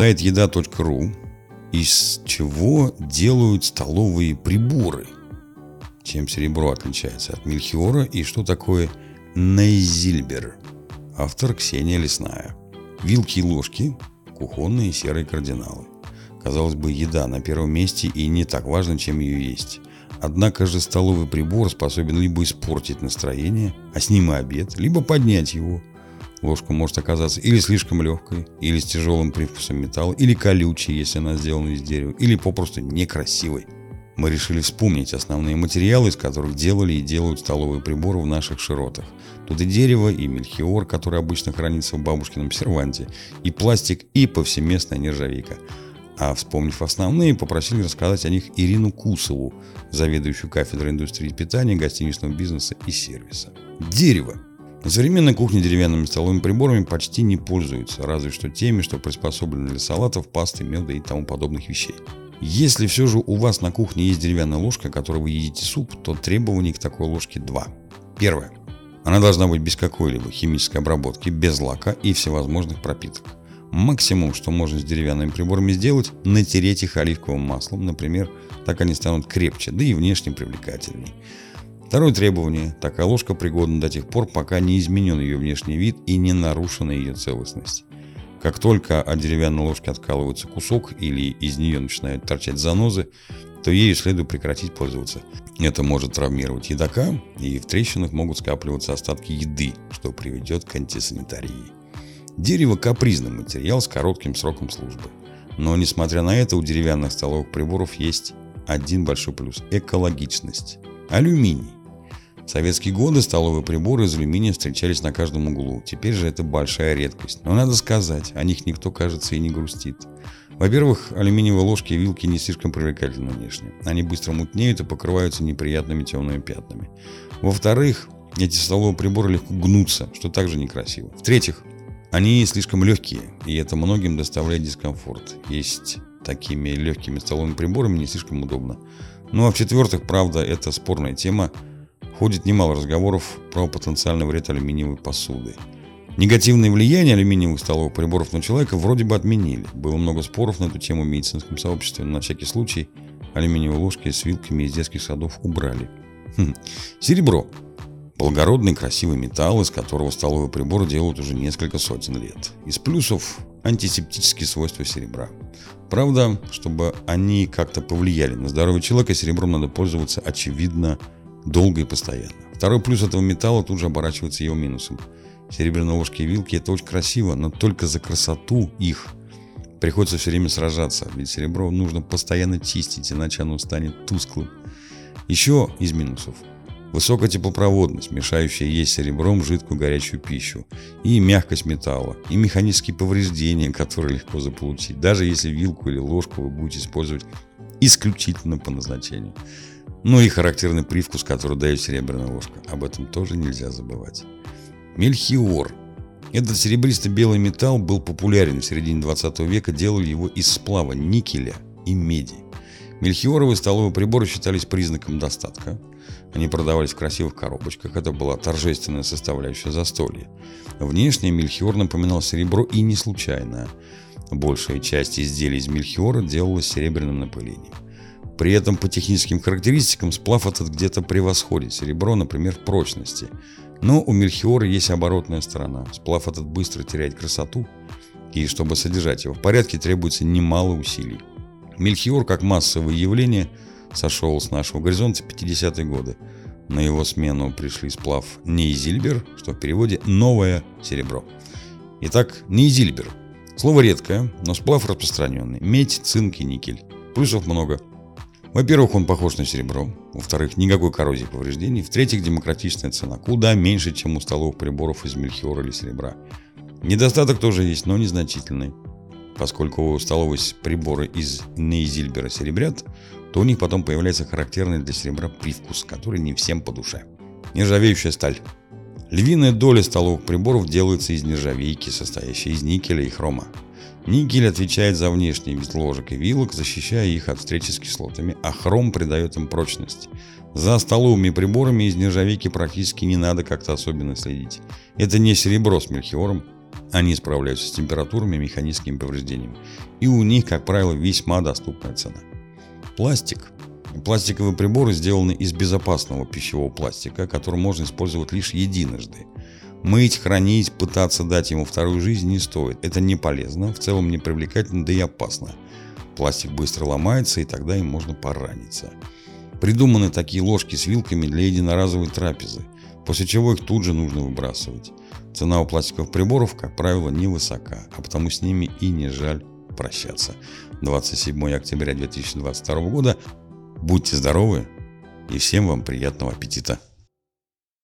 Сайт еда.ру. Из чего делают столовые приборы? Чем серебро отличается от мельхиора и что такое нейзильбер? Автор Ксения Лесная. Вилки и ложки – кухонные серые кардиналы. Казалось бы, еда на первом месте и не так важно, чем ее есть. Однако же столовый прибор способен либо испортить настроение, а с ним и обед, либо поднять его. Ложка может оказаться или слишком легкой, или с тяжелым привкусом металла, или колючей, если она сделана из дерева, или попросту некрасивой. Мы решили вспомнить основные материалы, из которых делали и делают столовые приборы в наших широтах. Тут и дерево, и мельхиор, который обычно хранится в бабушкином серванте, и пластик, и повсеместная нержавейка – а вспомнив основные, попросили рассказать о них Ирину Кусову, заведующую кафедрой индустрии питания, гостиничного бизнеса и сервиса. Дерево. На современной кухне деревянными столовыми приборами почти не пользуются, разве что теми, что приспособлены для салатов, пасты, меда и тому подобных вещей. Если все же у вас на кухне есть деревянная ложка, которой вы едите суп, то требований к такой ложке два. Первое. Она должна быть без какой-либо химической обработки, без лака и всевозможных пропиток. Максимум, что можно с деревянными приборами сделать, натереть их оливковым маслом, например, так они станут крепче, да и внешне привлекательней. Второе требование. Такая ложка пригодна до тех пор, пока не изменен ее внешний вид и не нарушена ее целостность. Как только от деревянной ложки откалывается кусок или из нее начинают торчать занозы, то ею следует прекратить пользоваться. Это может травмировать едока, и в трещинах могут скапливаться остатки еды, что приведет к антисанитарии. Дерево – капризный материал с коротким сроком службы. Но, несмотря на это, у деревянных столовых приборов есть один большой плюс – экологичность. Алюминий. В советские годы столовые приборы из алюминия встречались на каждом углу. Теперь же это большая редкость. Но надо сказать, о них никто, кажется, и не грустит. Во-первых, алюминиевые ложки и вилки не слишком привлекательны внешне. Они быстро мутнеют и покрываются неприятными темными пятнами. Во-вторых, эти столовые приборы легко гнутся, что также некрасиво. В-третьих, они слишком легкие, и это многим доставляет дискомфорт. Есть такими легкими столовыми приборами не слишком удобно. Ну а в-четвертых, правда, это спорная тема. Ходит немало разговоров про потенциальный вред алюминиевой посуды. Негативное влияние алюминиевых столовых приборов на человека вроде бы отменили. Было много споров на эту тему в медицинском сообществе, но на всякий случай алюминиевые ложки с вилками из детских садов убрали. Хм. Серебро. Благородный красивый металл, из которого столовый прибор делают уже несколько сотен лет. Из плюсов – антисептические свойства серебра. Правда, чтобы они как-то повлияли на здоровье человека, серебром надо пользоваться, очевидно, долго и постоянно. Второй плюс этого металла тут же оборачивается его минусом. Серебряные ложки и вилки – это очень красиво, но только за красоту их приходится все время сражаться, ведь серебро нужно постоянно чистить, иначе оно станет тусклым. Еще из минусов – Высокая теплопроводность, мешающая есть серебром жидкую горячую пищу, и мягкость металла, и механические повреждения, которые легко заполучить, даже если вилку или ложку вы будете использовать исключительно по назначению. Ну и характерный привкус, который дает серебряная ложка. Об этом тоже нельзя забывать. Мельхиор. Этот серебристо-белый металл был популярен в середине 20 века, делали его из сплава никеля и меди. Мельхиоровые столовые приборы считались признаком достатка. Они продавались в красивых коробочках, это была торжественная составляющая застолья. Внешне мельхиор напоминал серебро и не случайно. Большая часть изделий из мельхиора делалась серебряным напылением. При этом по техническим характеристикам сплав этот где-то превосходит серебро, например, в прочности. Но у мельхиора есть оборотная сторона. Сплав этот быстро теряет красоту, и чтобы содержать его в порядке, требуется немало усилий. Мельхиор, как массовое явление, сошел с нашего горизонта 50-е годы. На его смену пришли сплав Нейзильбер, что в переводе «новое серебро». Итак, Нейзильбер. Слово редкое, но сплав распространенный. Медь, цинк и никель. Плюсов много. Во-первых, он похож на серебро. Во-вторых, никакой коррозии повреждений. В-третьих, демократичная цена. Куда меньше, чем у столовых приборов из мельхиора или серебра. Недостаток тоже есть, но незначительный поскольку столовые приборы из Нейзильбера серебрят, то у них потом появляется характерный для серебра привкус, который не всем по душе. Нержавеющая сталь. Львиная доля столовых приборов делается из нержавейки, состоящей из никеля и хрома. Никель отвечает за внешний вид ложек и вилок, защищая их от встречи с кислотами, а хром придает им прочность. За столовыми приборами из нержавейки практически не надо как-то особенно следить. Это не серебро с мельхиором, Они справляются с температурами и механическими повреждениями. И у них, как правило, весьма доступная цена. Пластик. Пластиковые приборы сделаны из безопасного пищевого пластика, который можно использовать лишь единожды. Мыть, хранить, пытаться дать ему вторую жизнь не стоит. Это не полезно, в целом не привлекательно, да и опасно. Пластик быстро ломается, и тогда им можно пораниться. Придуманы такие ложки с вилками для единоразовой трапезы, после чего их тут же нужно выбрасывать. Цена у пластиковых приборов, как правило, невысока, а потому с ними и не жаль прощаться. 27 октября 2022 года. Будьте здоровы и всем вам приятного аппетита!